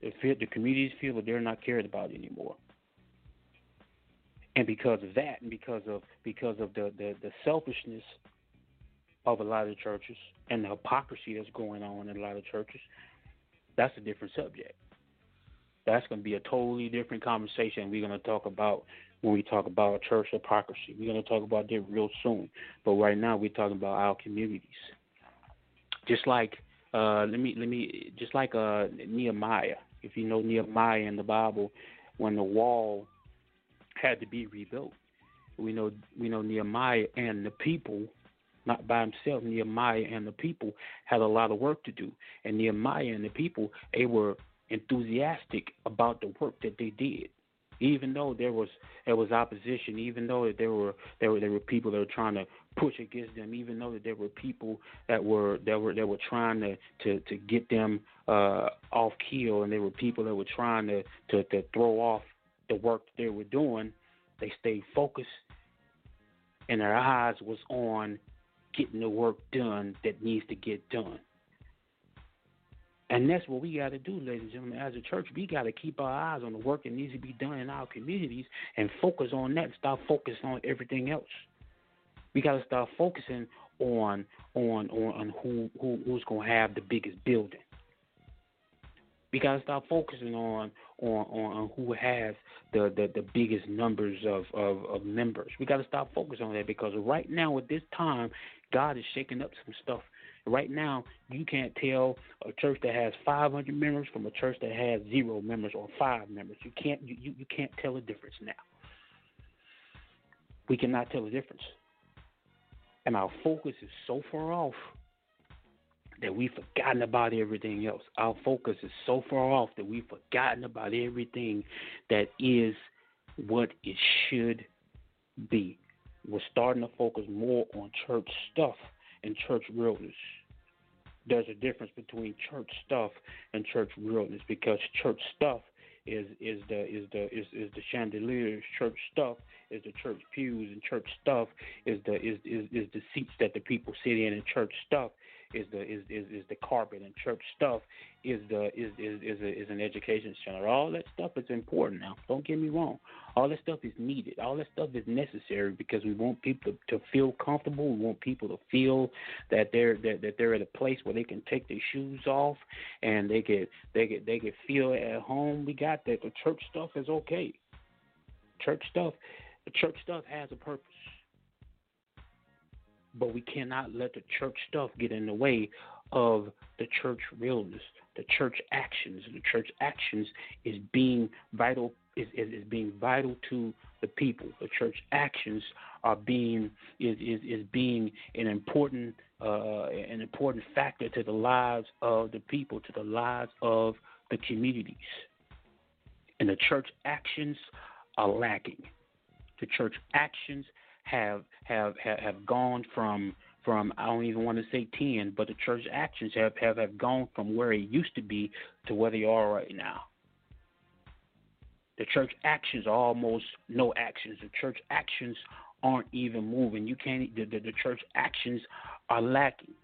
They feel, the communities feel that they're not cared about anymore. And because of that, and because of because of the, the, the selfishness of a lot of churches and the hypocrisy that's going on in a lot of churches, that's a different subject. That's going to be a totally different conversation we're going to talk about when we talk about church hypocrisy. We're going to talk about that real soon. But right now, we're talking about our communities. Just like uh, let me let me just like uh, Nehemiah. If you know Nehemiah in the Bible, when the wall had to be rebuilt, we know we know Nehemiah and the people, not by himself. Nehemiah and the people had a lot of work to do, and Nehemiah and the people they were enthusiastic about the work that they did even though there was there was opposition, even though that there were there were there were people that were trying to push against them, even though that there were people that were that were that were trying to to to get them uh, off keel, and there were people that were trying to to to throw off the work they were doing. They stayed focused, and their eyes was on getting the work done that needs to get done. And that's what we got to do, ladies and gentlemen. As a church, we got to keep our eyes on the work that needs to be done in our communities and focus on that. Stop focusing on everything else. We got to start focusing on on on, on who, who who's going to have the biggest building. We got to start focusing on on on who has the, the, the biggest numbers of, of, of members. We got to start focusing on that because right now at this time, God is shaking up some stuff Right now, you can't tell a church that has 500 members from a church that has zero members or five members. You can't you, you, can't tell a difference now. We cannot tell a difference. And our focus is so far off that we've forgotten about everything else. Our focus is so far off that we've forgotten about everything that is what it should be. we're starting to focus more on church stuff and church realness. There's a difference between church stuff and church realness because church stuff is is the is the is, is the chandeliers. Church stuff is the church pews, and church stuff is the is, is is the seats that the people sit in, and church stuff is the is is, is the carpet, and church stuff is the is is is, a, is an education center. All that stuff is important. Now, don't get me wrong. All that stuff is needed. All that stuff is necessary because we want people to feel comfortable. We want people to feel that they're that, that they're at a place where they can take their shoes off and they get they get they can feel at home. We got that. The church stuff is okay. Church stuff, the church stuff has a purpose but we cannot let the church stuff get in the way of the church realness, the church actions. The church actions is being vital is, is, is being vital to the people. The church actions are being is, is, is being an important uh, an important factor to the lives of the people, to the lives of the communities. And the church actions are lacking. The church actions have have have, have gone from from I don't even want to say ten, but the church actions have, have have gone from where it used to be to where they are right now. The church actions are almost no actions. The church actions aren't even moving. You can't. The, the, the church actions are lacking.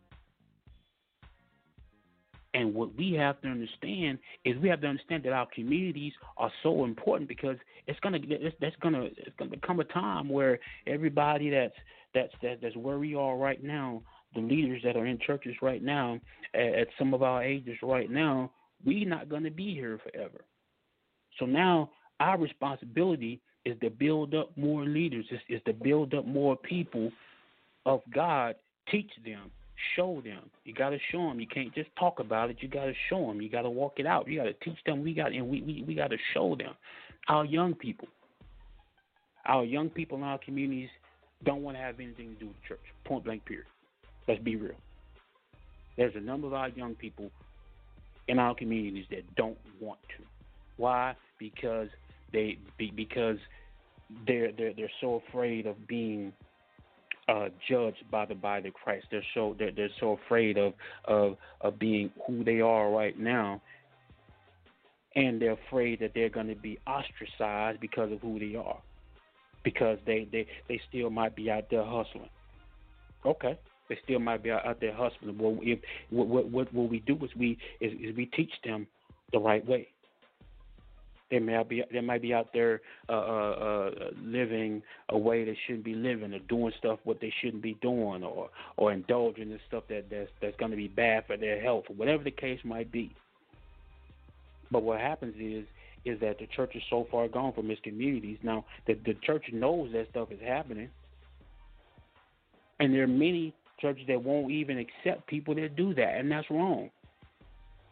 And what we have to understand is we have to understand that our communities are so important because it's gonna it's, that's gonna it's gonna become a time where everybody that's that's that, that's where we are right now, the leaders that are in churches right now, at, at some of our ages right now, we're not gonna be here forever. So now our responsibility is to build up more leaders, is, is to build up more people of God, teach them, show them. You got to show them. You can't just talk about it. You got to show them. You got to walk it out. You got to teach them. We got and we we, we got to show them. Our young people, our young people in our communities don't want to have anything to do with church. Point blank. Period. Let's be real. There's a number of our young people in our communities that don't want to. Why? Because they be, because they're they're they're so afraid of being uh, judged by the body of Christ. They're so they're, they're so afraid of, of of being who they are right now, and they're afraid that they're going to be ostracized because of who they are, because they they they still might be out there hustling. Okay, they still might be out there hustling. Well, if what what what we do is we is, is we teach them the right way. They may be they might be out there uh, uh, uh, living a way they shouldn't be living, or doing stuff what they shouldn't be doing, or or indulging in stuff that that's that's going to be bad for their health, whatever the case might be. But what happens is is that the church is so far gone from its communities now that the church knows that stuff is happening, and there are many churches that won't even accept people that do that, and that's wrong.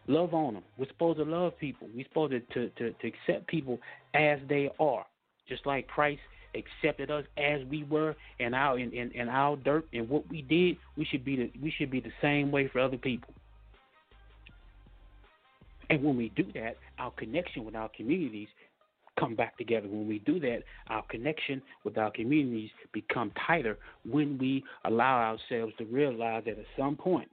Love on them. We're supposed to love people. We're supposed to, to, to, to accept people as they are. Just like Christ accepted us as we were and our in, in, in our dirt and what we did, we should be the we should be the same way for other people. And when we do that, our connection with our communities come back together. When we do that, our connection with our communities become tighter when we allow ourselves to realize that at some point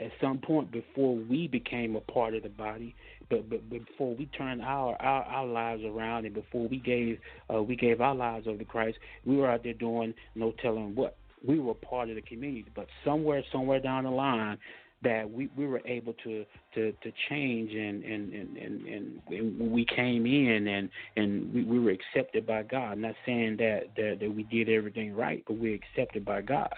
at some point before we became a part of the body, but, but, before we turned our, our, our lives around and before we gave uh, we gave our lives over to Christ, we were out there doing no telling what. We were part of the community, but somewhere somewhere down the line that we, we were able to, to, to change and, and, and, and, and we came in and, and we, we were accepted by God. I'm not saying that, that, that we did everything right, but we were accepted by God.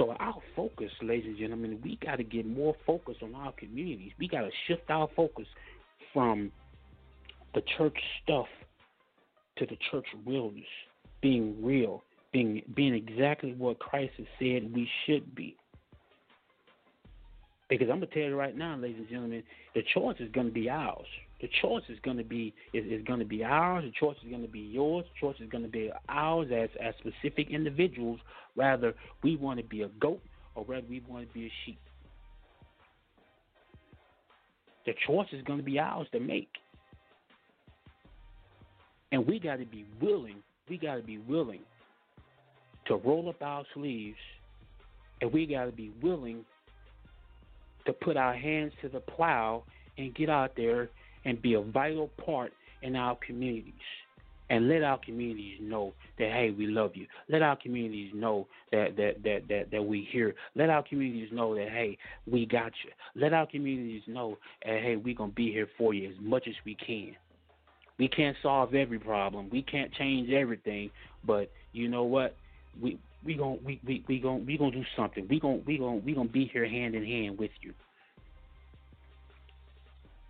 So our focus, ladies and gentlemen, we got to get more focus on our communities. We got to shift our focus from the church stuff to the church realness, being real, being being exactly what Christ has said we should be. Because I'm gonna tell you right now, ladies and gentlemen, the choice is gonna be ours. The choice is gonna be is, is gonna be ours. The choice is gonna be yours. The choice is gonna be ours as as specific individuals. Rather, we want to be a goat or whether we want to be a sheep. The choice is gonna be ours to make, and we got to be willing we got to be willing to roll up our sleeves, and we got to be willing to put our hands to the plow and get out there and be a vital part in our communities. And let our communities know that hey we love you. Let our communities know that that that that, that we here. Let our communities know that hey we got you. Let our communities know that hey we gonna be here for you as much as we can. We can't solve every problem. We can't change everything. But you know what? We we gonna we we we gonna we gonna do something we gonna we gonna we gonna be here hand in hand with you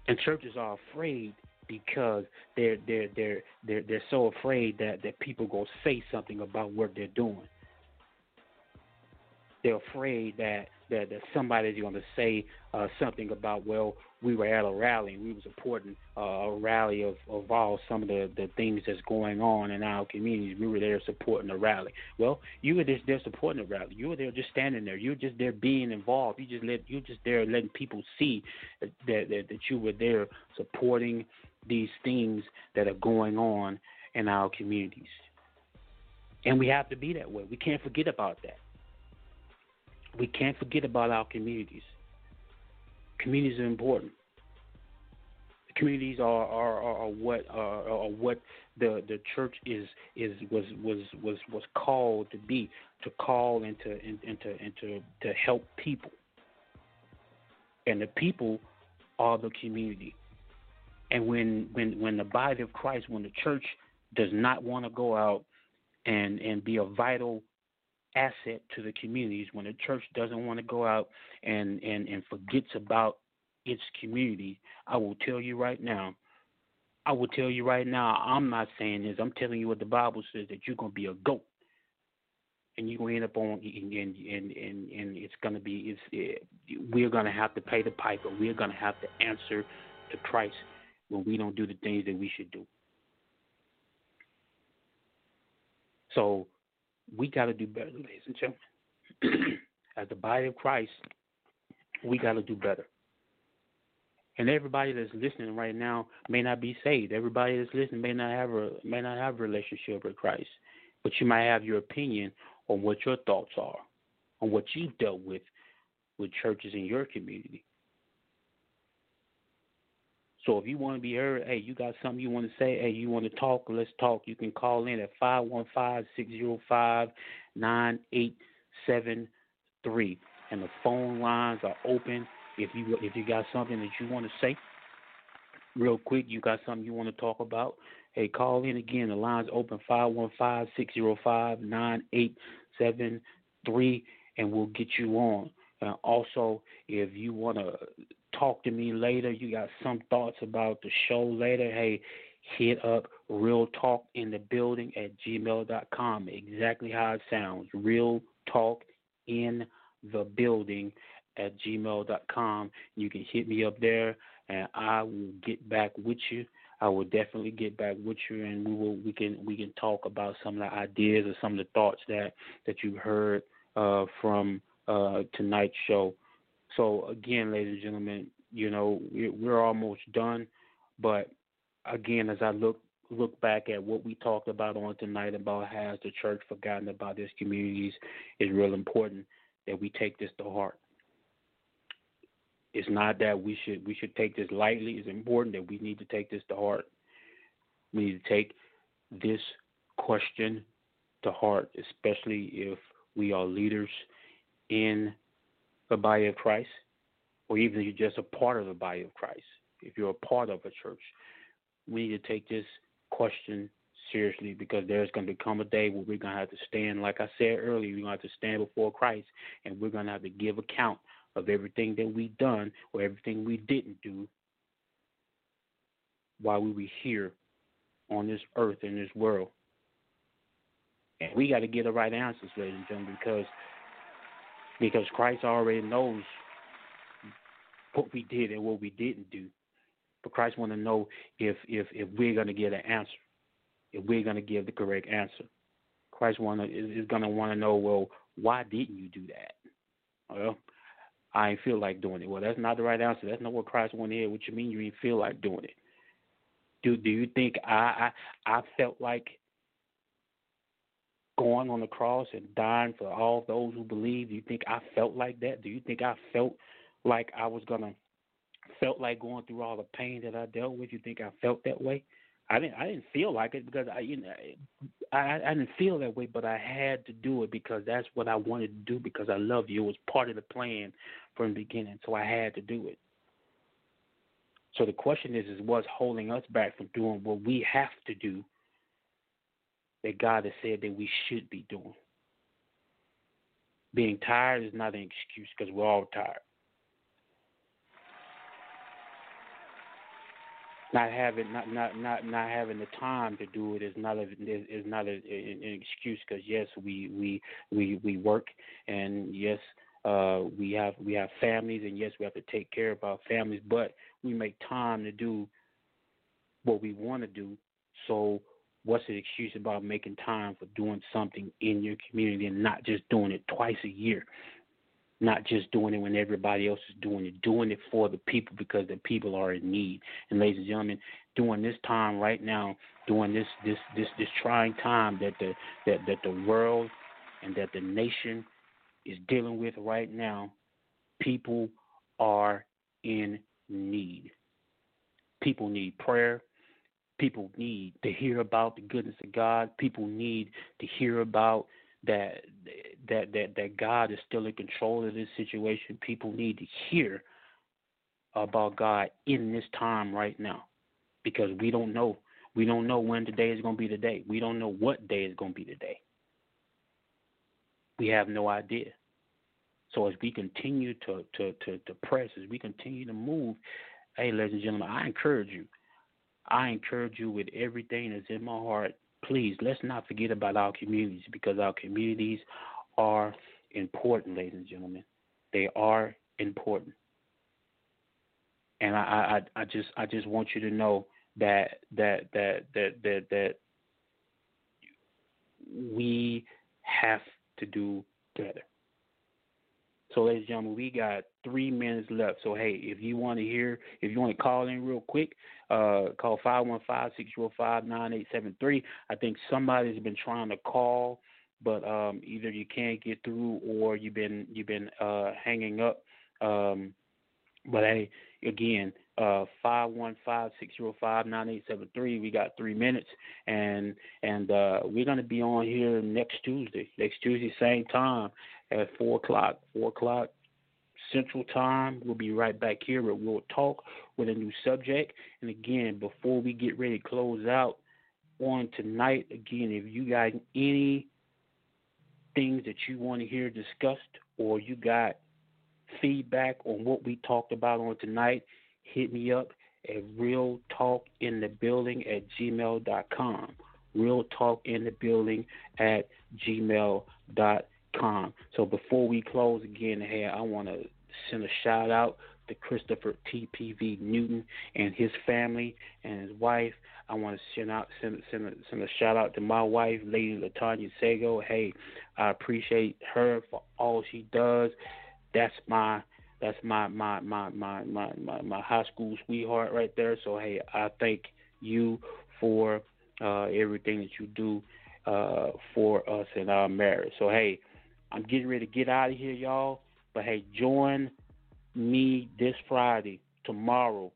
and churches are afraid because they're they're they're they're they're so afraid that that people gonna say something about what they're doing. They're afraid that that, that somebody's going to say uh, something about well we were at a rally and we were supporting uh, a rally of, of all some of the, the things that's going on in our communities. We were there supporting the rally. Well, you were just there supporting the rally. You were there just standing there. You were just there being involved. You just let you just there letting people see that, that that you were there supporting these things that are going on in our communities. And we have to be that way. We can't forget about that. We can't forget about our communities. Communities are important. Communities are are, are, are what are, are what the the church is is was was was was called to be to call and to and, and to and to, to help people. And the people are the community. And when when when the body of Christ, when the church does not want to go out and and be a vital asset to the communities, when the church doesn't want to go out and and and forgets about its community, I will tell you right now. I will tell you right now. I'm not saying this. I'm telling you what the Bible says that you're gonna be a goat and you're gonna end up on and and and and, it's gonna be it's it, we're gonna have to pay the piper. We're gonna have to answer to Christ when we don't do the things that we should do. So we got to do better, ladies and gentlemen. *clears throat* As the body of Christ, we got to do better. And everybody that's listening right now may not be saved. Everybody that's listening may not have a may not have a relationship with Christ, but you might have your opinion on what your thoughts are, on what you've dealt with with churches in your community. So if you want to be heard, hey, you got something you want to say, hey, you want to talk, let's talk. You can call in at 515-605-9873 and the phone lines are open. If you if you got something that you want to say, real quick, you got something you want to talk about, hey, call in again. The line's open 515-605-9873 and we'll get you on. Uh, also, if you want to talk to me later, you got some thoughts about the show later, hey, hit up Real Talk in the Building at gmail.com. Exactly how it sounds. Real Talk in the Building at gmail.com. You can hit me up there and I will get back with you. I will definitely get back with you, and we will we can we can talk about some of the ideas or some of the thoughts that that you heard uh, from uh, tonight's show. So again, ladies and gentlemen, you know we're almost done, but again, as I look look back at what we talked about on tonight about has the church forgotten about its communities, is real important that we take this to heart. It's not that we should we should take this lightly. It's important that we need to take this to heart. We need to take this question to heart, especially if we are leaders in the body of Christ, or even if you're just a part of the body of Christ, if you're a part of a church, we need to take this question seriously because there's going to come a day where we're going to have to stand, like I said earlier, we're going to have to stand before Christ and we're going to have to give account of everything that we done or everything we didn't do while we were here on this earth in this world. And we got to get the right answers, ladies and gentlemen, because because Christ already knows what we did and what we didn't do. But Christ want to know if if if we're going to get an answer, if we're going to give the correct answer. Christ want to is going to want to know, well, why didn't you do that? Well, I ain't feel like doing it. Well, that's not the right answer. That's not what Christ want to hear. What you mean you didn't feel like doing it? Do Do you think I I I felt like going on the cross and dying for all those who believe? Do you think I felt like that? Do you think I felt like I was gonna felt like going through all the pain that I dealt with? You think I felt that way? I didn't. I didn't feel like it because I, you know, I, I didn't feel that way, but I had to do it because that's what I wanted to do because I love you. It was part of the plan from the beginning, so I had to do it. So the question is, is what's holding us back from doing what we have to do that God has said that we should be doing? Being tired is not an excuse because we're all tired. Not having not not not not having the time to do it is not a is, not a, an excuse because yes we we we we work and yes uh we have we have families and yes we have to take care of our families but we make time to do what we want to do so what's the excuse about making time for doing something in your community and not just doing it twice a year not just doing it when everybody else is doing it, doing it for the people because the people are in need. And ladies and gentlemen, during this time right now, during this this this this trying time that the that that the world and that the nation is dealing with right now, people are in need. People need prayer. People need to hear about the goodness of God. People need to hear about that that that that God is still in control of this situation. People need to hear about God in this time right now because we don't know. We don't know when today is going to be the day. We don't know what day is going to be the day. We have no idea. So as we continue to, to, to, to press, as we continue to move, hey, ladies and gentlemen, I encourage you. I encourage you with everything that's in my heart please let's not forget about our communities because our communities are important, ladies and gentlemen. They are important. And I, I, I just I just want you to know that that that that that that we have to do better. So, ladies and gentlemen, we got three minutes left. So, hey, if you want to hear, if you want to call in real quick, uh, call 515-605-9873. I think somebody's been trying to call, but um, either you can't get through or you've been you've been uh, hanging up. Um, but hey, again, uh, five one five six zero five nine eight seven three. We got three minutes, and and uh, we're gonna be on here next Tuesday. Next Tuesday, same time at four o'clock. Four o'clock Central Time. We'll be right back here. Where we'll talk with a new subject. And again, before we get ready to close out on tonight, again, if you got any things that you want to hear discussed, or you got feedback on what we talked about on tonight hit me up at Real Talk in the Building at gmail.com. Real Talk in the Building at gmail.com. So before we close again here, I want to send a shout out to Christopher TPV Newton and his family and his wife. I want to send out send send a, send a shout out to my wife, Lady Latanya Sago. Hey, I appreciate her for all she does. That's my that's my my my my my my, my high school sweetheart right there. So hey, I thank you for uh, everything that you do uh, for us in our marriage. So hey, I'm getting ready to get out of here, y'all. But hey, join me this Friday, tomorrow,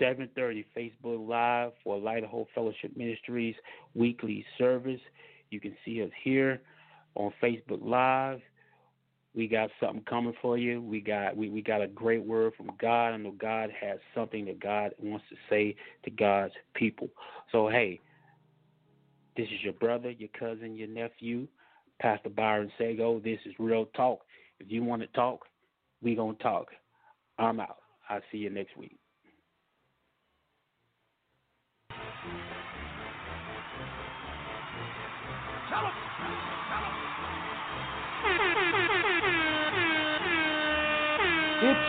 7:30, Facebook Live for Light of Hope Fellowship Ministries weekly service. You can see us here on Facebook Live we got something coming for you. We got we, we got a great word from God. I know God has something that God wants to say to God's people. So hey, this is your brother, your cousin, your nephew, Pastor Byron Sago. This is real talk. If you want to talk, we gonna talk. I'm out. I'll see you next week.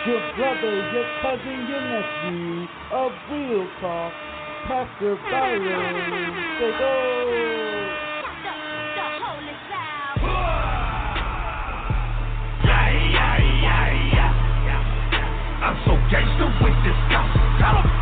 Your brother, your cousin, your nephew of Real Talk, Pastor Byron. Say go. I'm so gangster with this stuff.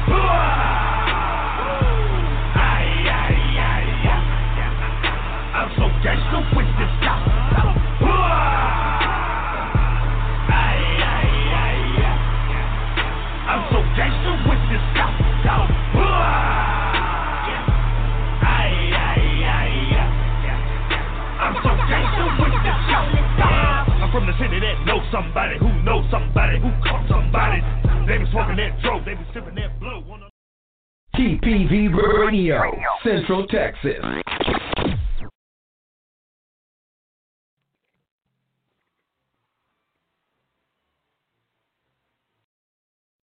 City that somebody who knows somebody who caught somebody. They be smoking that they be sipping that blow. TPV Radio, Central Texas.